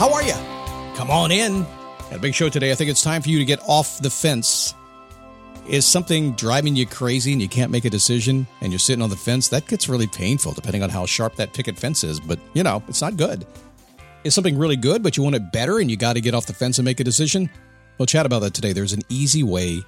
How are you? Come on in. Got a big show today. I think it's time for you to get off the fence. Is something driving you crazy and you can't make a decision and you're sitting on the fence? That gets really painful depending on how sharp that picket fence is, but you know, it's not good. Is something really good, but you want it better and you got to get off the fence and make a decision? We'll chat about that today. There's an easy way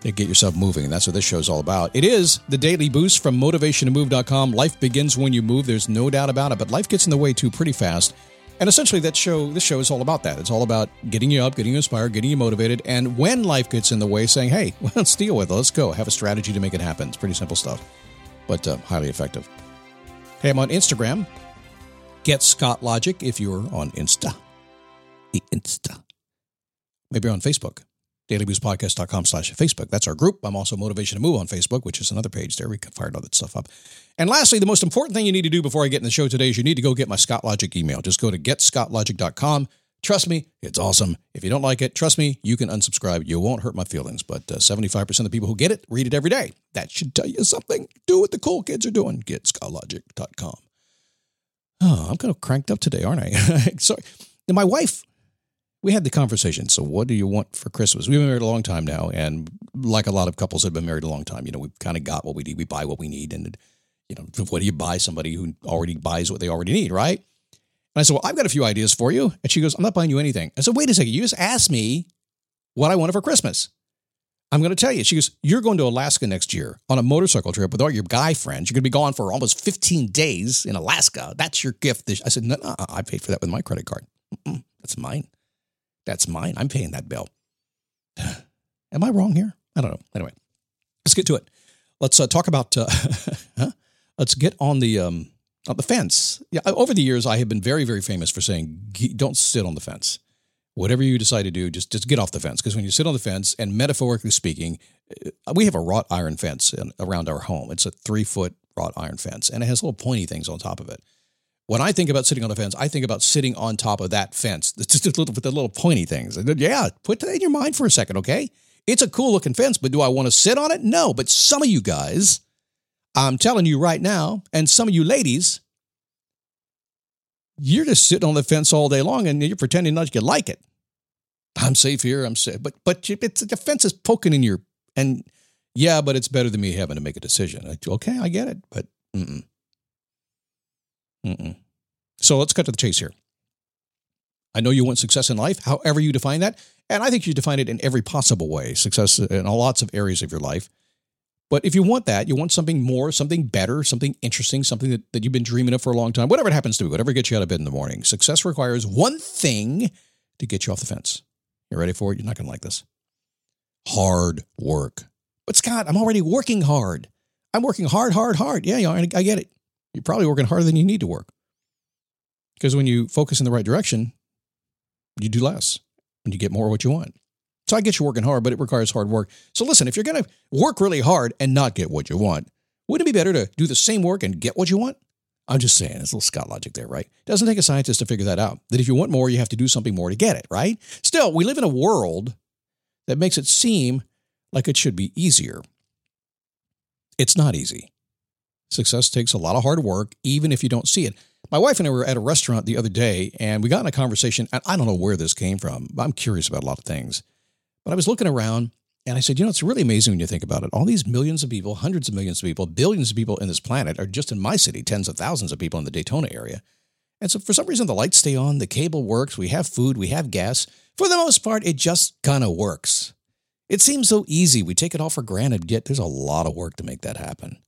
to get yourself moving, and that's what this show is all about. It is the daily boost from motivationtomove.com. Life begins when you move. There's no doubt about it, but life gets in the way too pretty fast. And essentially, that show, this show is all about that. It's all about getting you up, getting you inspired, getting you motivated, and when life gets in the way, saying, "Hey, let's deal with it. Let's go. Have a strategy to make it happen." It's pretty simple stuff, but uh, highly effective. Hey, I'm on Instagram. Get Scott Logic if you're on Insta. The Insta. Maybe on Facebook. DailyBoostPodcast.com slash Facebook. That's our group. I'm also Motivation to Move on Facebook, which is another page there. We can fire all that stuff up. And lastly, the most important thing you need to do before I get in the show today is you need to go get my Scott Logic email. Just go to getscottlogic.com. Trust me, it's awesome. If you don't like it, trust me, you can unsubscribe. You won't hurt my feelings. But uh, 75% of the people who get it read it every day. That should tell you something. Do what the cool kids are doing. Getscottlogic.com. Oh, I'm kind of cranked up today, aren't I? Sorry. My wife, we had the conversation. So, what do you want for Christmas? We've been married a long time now, and like a lot of couples that have been married a long time, you know, we've kind of got what we need. We buy what we need, and you know, what do you buy somebody who already buys what they already need, right? And I said, well, I've got a few ideas for you. And she goes, I'm not buying you anything. I said, wait a second, you just asked me what I wanted for Christmas. I'm going to tell you. She goes, You're going to Alaska next year on a motorcycle trip with all your guy friends. You're going to be gone for almost 15 days in Alaska. That's your gift. I said, No, I paid for that with my credit card. Mm-mm, that's mine. That's mine. I'm paying that bill. Am I wrong here? I don't know. Anyway, let's get to it. Let's uh, talk about. Uh, let's get on the um, on the fence. Yeah, over the years, I have been very, very famous for saying, "Don't sit on the fence." Whatever you decide to do, just just get off the fence. Because when you sit on the fence, and metaphorically speaking, uh, we have a wrought iron fence in, around our home. It's a three foot wrought iron fence, and it has little pointy things on top of it. When I think about sitting on the fence, I think about sitting on top of that fence. It's just a little with the little pointy things. Yeah, put that in your mind for a second, okay? It's a cool looking fence, but do I want to sit on it? No. But some of you guys, I'm telling you right now, and some of you ladies, you're just sitting on the fence all day long and you're pretending not to like it. I'm safe here. I'm safe, but but it's the fence is poking in your and yeah, but it's better than me having to make a decision. Okay, I get it, but mm-mm. Mm-mm. so let's cut to the chase here. I know you want success in life, however you define that, and I think you define it in every possible way. Success in lots of areas of your life. But if you want that, you want something more, something better, something interesting, something that, that you've been dreaming of for a long time, whatever it happens to be, whatever gets you out of bed in the morning. Success requires one thing to get you off the fence. You ready for it? You're not going to like this. Hard work. But Scott, I'm already working hard. I'm working hard, hard, hard. Yeah, I get it. You're probably working harder than you need to work. Because when you focus in the right direction, you do less and you get more of what you want. So I get you working hard, but it requires hard work. So listen, if you're going to work really hard and not get what you want, wouldn't it be better to do the same work and get what you want? I'm just saying, it's a little Scott logic there, right? It doesn't take a scientist to figure that out. That if you want more, you have to do something more to get it, right? Still, we live in a world that makes it seem like it should be easier. It's not easy. Success takes a lot of hard work, even if you don't see it. My wife and I were at a restaurant the other day, and we got in a conversation, and I don't know where this came from. I'm curious about a lot of things. But I was looking around and I said, you know, it's really amazing when you think about it. All these millions of people, hundreds of millions of people, billions of people in this planet are just in my city, tens of thousands of people in the Daytona area. And so for some reason, the lights stay on, the cable works, we have food, we have gas. For the most part, it just kind of works. It seems so easy. We take it all for granted, yet there's a lot of work to make that happen.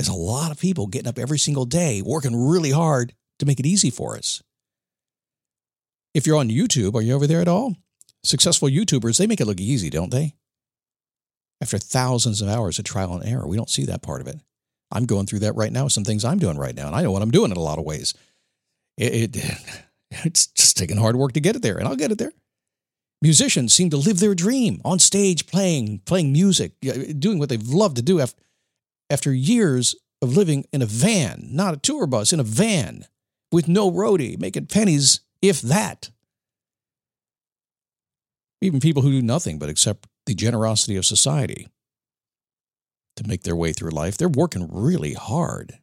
There's a lot of people getting up every single day, working really hard to make it easy for us. If you're on YouTube, are you over there at all? Successful YouTubers, they make it look easy, don't they? After thousands of hours of trial and error, we don't see that part of it. I'm going through that right now, some things I'm doing right now, and I know what I'm doing in a lot of ways. It, it it's just taking hard work to get it there, and I'll get it there. Musicians seem to live their dream on stage, playing, playing music, doing what they've loved to do after, after years of living in a van, not a tour bus, in a van with no roadie, making pennies, if that. Even people who do nothing but accept the generosity of society to make their way through life, they're working really hard.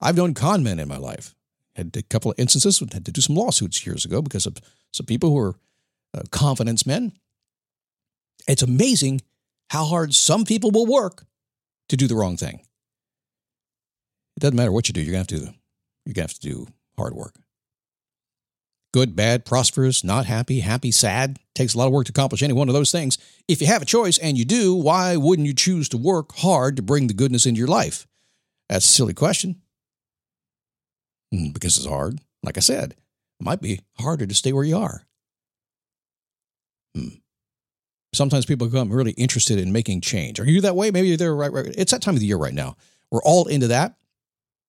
I've known con men in my life. Had a couple of instances, had to do some lawsuits years ago because of some people who are uh, confidence men. It's amazing how hard some people will work to do the wrong thing. It doesn't matter what you do, you're going to have to, you're going to have to do hard work. Good, bad, prosperous, not happy, happy, sad. Takes a lot of work to accomplish any one of those things. If you have a choice and you do, why wouldn't you choose to work hard to bring the goodness into your life? That's a silly question. Hmm, because it's hard. Like I said, it might be harder to stay where you are. Hmm. Sometimes people become really interested in making change. Are you that way? Maybe they're right, right. It's that time of the year right now. We're all into that.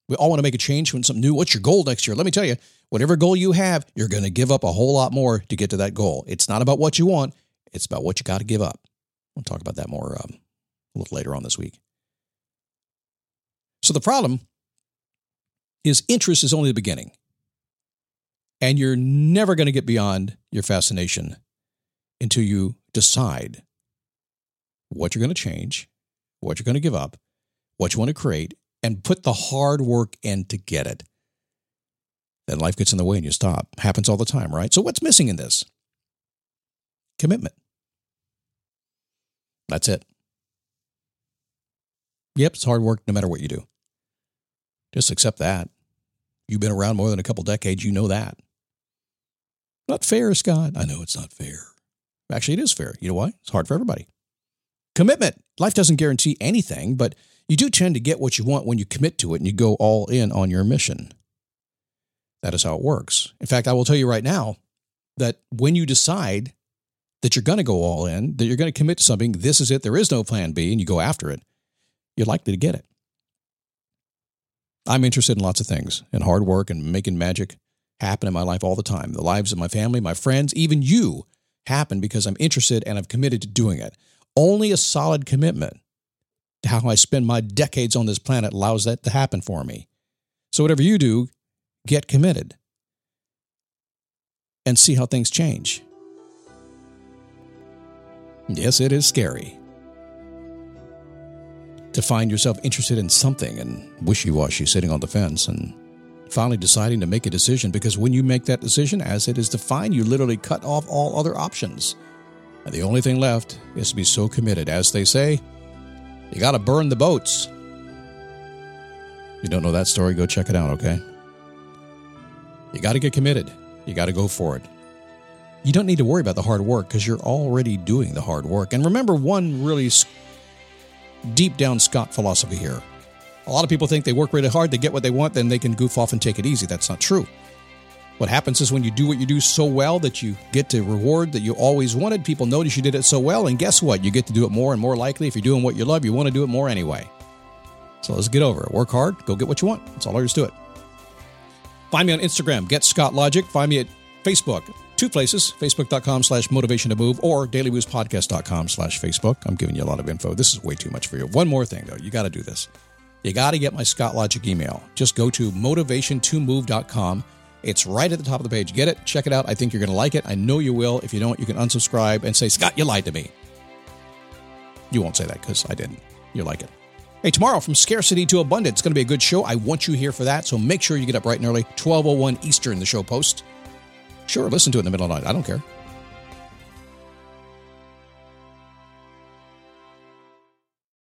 We all want to make a change when something new. What's your goal next year? Let me tell you, whatever goal you have, you're going to give up a whole lot more to get to that goal. It's not about what you want, it's about what you got to give up. We'll talk about that more um, a little later on this week. So the problem is interest is only the beginning. And you're never going to get beyond your fascination until you decide what you're going to change, what you're going to give up, what you want to create, and put the hard work in to get it. Then life gets in the way and you stop. Happens all the time, right? So, what's missing in this? Commitment. That's it. Yep, it's hard work no matter what you do. Just accept that. You've been around more than a couple decades, you know that. Not fair, Scott. I know it's not fair. Actually, it is fair. You know why? It's hard for everybody. Commitment. Life doesn't guarantee anything, but you do tend to get what you want when you commit to it and you go all in on your mission. That is how it works. In fact, I will tell you right now that when you decide that you're going to go all in, that you're going to commit to something, this is it, there is no plan B, and you go after it, you're likely to get it. I'm interested in lots of things, in hard work and making magic happen in my life all the time. The lives of my family, my friends, even you happen because I'm interested and I've committed to doing it. Only a solid commitment to how I spend my decades on this planet allows that to happen for me. So, whatever you do, get committed and see how things change. Yes, it is scary to find yourself interested in something and wishy washy sitting on the fence and finally deciding to make a decision because when you make that decision, as it is defined, you literally cut off all other options. And the only thing left is to be so committed. As they say, you got to burn the boats. You don't know that story? Go check it out, okay? You got to get committed. You got to go for it. You don't need to worry about the hard work because you're already doing the hard work. And remember one really deep down Scott philosophy here. A lot of people think they work really hard, they get what they want, then they can goof off and take it easy. That's not true. What happens is when you do what you do so well that you get the reward that you always wanted, people notice you did it so well, and guess what? You get to do it more and more likely. If you're doing what you love, you want to do it more anyway. So let's get over it. Work hard, go get what you want. That's all there is to it. Find me on Instagram, get Scott Logic. Find me at Facebook, two places, facebook.com slash motivation to move or dailyboostpodcast.com slash Facebook. I'm giving you a lot of info. This is way too much for you. One more thing, though. You got to do this. You got to get my Scott Logic email. Just go to motivation2move.com it's right at the top of the page. Get it, check it out. I think you're going to like it. I know you will. If you don't, you can unsubscribe and say, Scott, you lied to me. You won't say that because I didn't. You like it. Hey, tomorrow from scarcity to abundance. It's going to be a good show. I want you here for that. So make sure you get up bright and early, 1201 Eastern, the show post. Sure, listen to it in the middle of the night. I don't care.